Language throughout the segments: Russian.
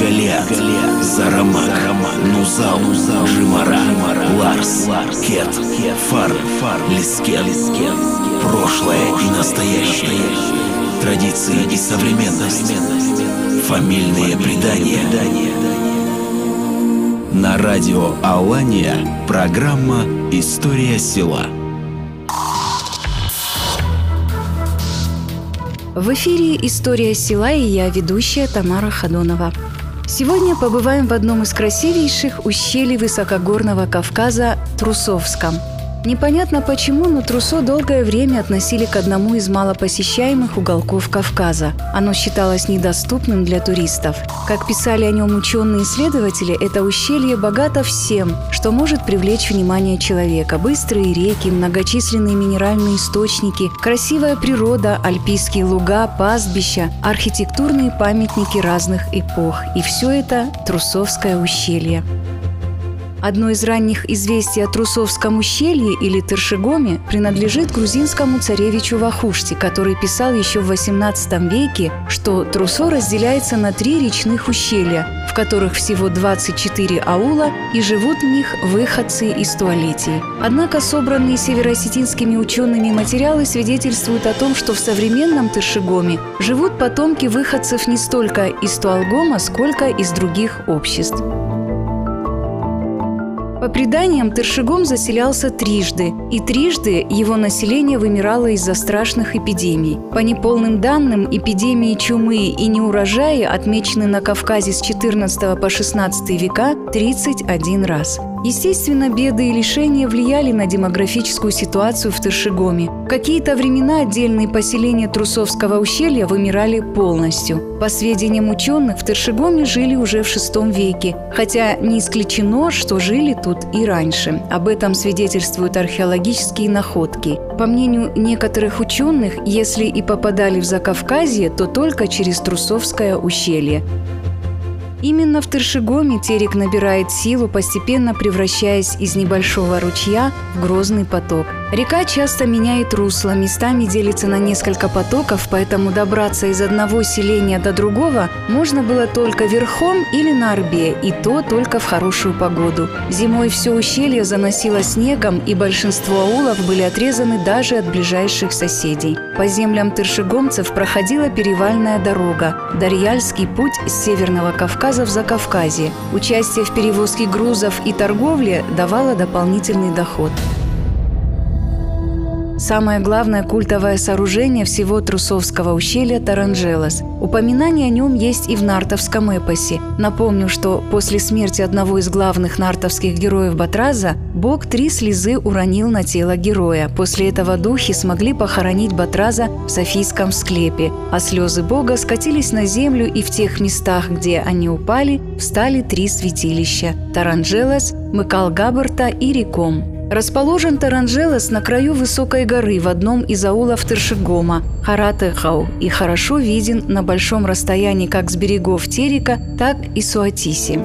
Галиат, Зарамак, Нузал, Жимара, Ларс, Кет, Фар, Лискен. Прошлое и настоящее. Традиции и современность. Фамильные предания. На радио Алания программа «История села». В эфире «История села» и я, ведущая Тамара Хадонова. Сегодня побываем в одном из красивейших ущелий высокогорного Кавказа – Трусовском – Непонятно почему, но Трусо долгое время относили к одному из малопосещаемых уголков Кавказа. Оно считалось недоступным для туристов. Как писали о нем ученые-исследователи, это ущелье богато всем, что может привлечь внимание человека. Быстрые реки, многочисленные минеральные источники, красивая природа, альпийские луга, пастбища, архитектурные памятники разных эпох. И все это Трусовское ущелье. Одно из ранних известий о Трусовском ущелье или Тершигоме принадлежит грузинскому царевичу Вахушти, который писал еще в XVIII веке, что Трусо разделяется на три речных ущелья, в которых всего 24 аула и живут в них выходцы из туалетии. Однако собранные североосетинскими учеными материалы свидетельствуют о том, что в современном Тершигоме живут потомки выходцев не столько из Туалгома, сколько из других обществ. По преданиям, Тершигом заселялся трижды, и трижды его население вымирало из-за страшных эпидемий. По неполным данным, эпидемии чумы и неурожаи отмечены на Кавказе с 14 по 16 века 31 раз. Естественно, беды и лишения влияли на демографическую ситуацию в Тершигоме. В какие-то времена отдельные поселения Трусовского ущелья вымирали полностью. По сведениям ученых, в Тершигоме жили уже в VI веке, хотя не исключено, что жили тут и раньше. Об этом свидетельствуют археологические находки. По мнению некоторых ученых, если и попадали в Закавказье, то только через Трусовское ущелье. Именно в Тершигоме терек набирает силу, постепенно превращаясь из небольшого ручья в грозный поток. Река часто меняет русло, местами делится на несколько потоков, поэтому добраться из одного селения до другого можно было только верхом или на орбе, и то только в хорошую погоду. Зимой все ущелье заносило снегом, и большинство аулов были отрезаны даже от ближайших соседей. По землям тыршигомцев проходила перевальная дорога – Дарьяльский путь с Северного Кавказа в Закавказье. Участие в перевозке грузов и торговле давало дополнительный доход. Самое главное культовое сооружение всего Трусовского ущелья – Таранжелос. Упоминание о нем есть и в нартовском эпосе. Напомню, что после смерти одного из главных нартовских героев Батраза Бог три слезы уронил на тело героя. После этого духи смогли похоронить Батраза в Софийском склепе, а слезы Бога скатились на землю и в тех местах, где они упали, встали три святилища – Таранжелос, Мыкал-Габарта и Реком. Расположен Таранжелос на краю высокой горы в одном из аулов Тершигома, Харатехау, и хорошо виден на большом расстоянии как с берегов Терека, так и Суатиси.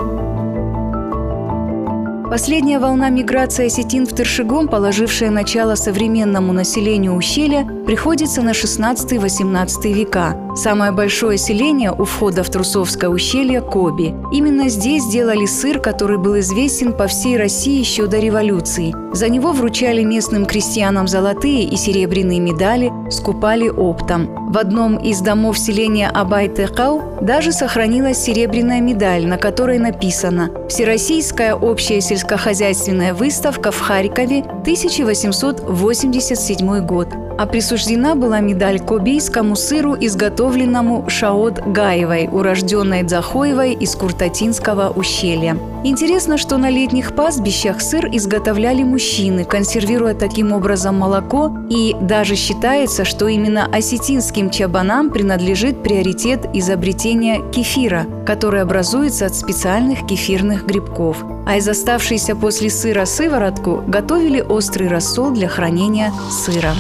Последняя волна миграции осетин в Тершигом, положившая начало современному населению ущелья, приходится на 16-18 века. Самое большое селение у входа в Трусовское ущелье – Коби. Именно здесь делали сыр, который был известен по всей России еще до революции. За него вручали местным крестьянам золотые и серебряные медали, скупали оптом. В одном из домов селения Абай-Техау даже сохранилась серебряная медаль, на которой написано «Всероссийская общая сельскохозяйственная выставка в Харькове, 1887 год а присуждена была медаль кобийскому сыру, изготовленному Шаот Гаевой, урожденной Дзахоевой из Куртатинского ущелья. Интересно, что на летних пастбищах сыр изготовляли мужчины, консервируя таким образом молоко, и даже считается, что именно осетинским чабанам принадлежит приоритет изобретения кефира, который образуется от специальных кефирных грибков. А из оставшейся после сыра сыворотку готовили острый рассол для хранения сыра.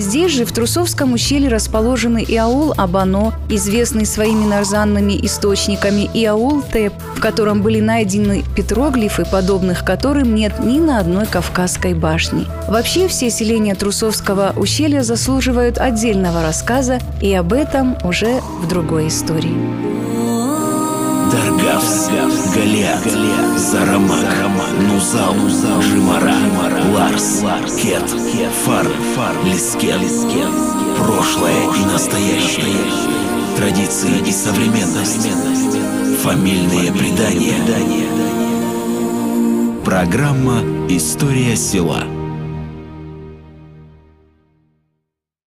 Здесь же, в Трусовском ущелье, расположены и аул Абано, известный своими нарзанными источниками, и аул Теп, в котором были найдены петроглифы, подобных которым нет ни на одной Кавказской башне. Вообще, все селения Трусовского ущелья заслуживают отдельного рассказа, и об этом уже в другой истории. Даргавс, Галиат, Зарамак, Нузал, Жимара, Ларс, Кет, Фар, Лискет, прошлое и настоящее, традиции и современность, фамильные предания. Программа «История села».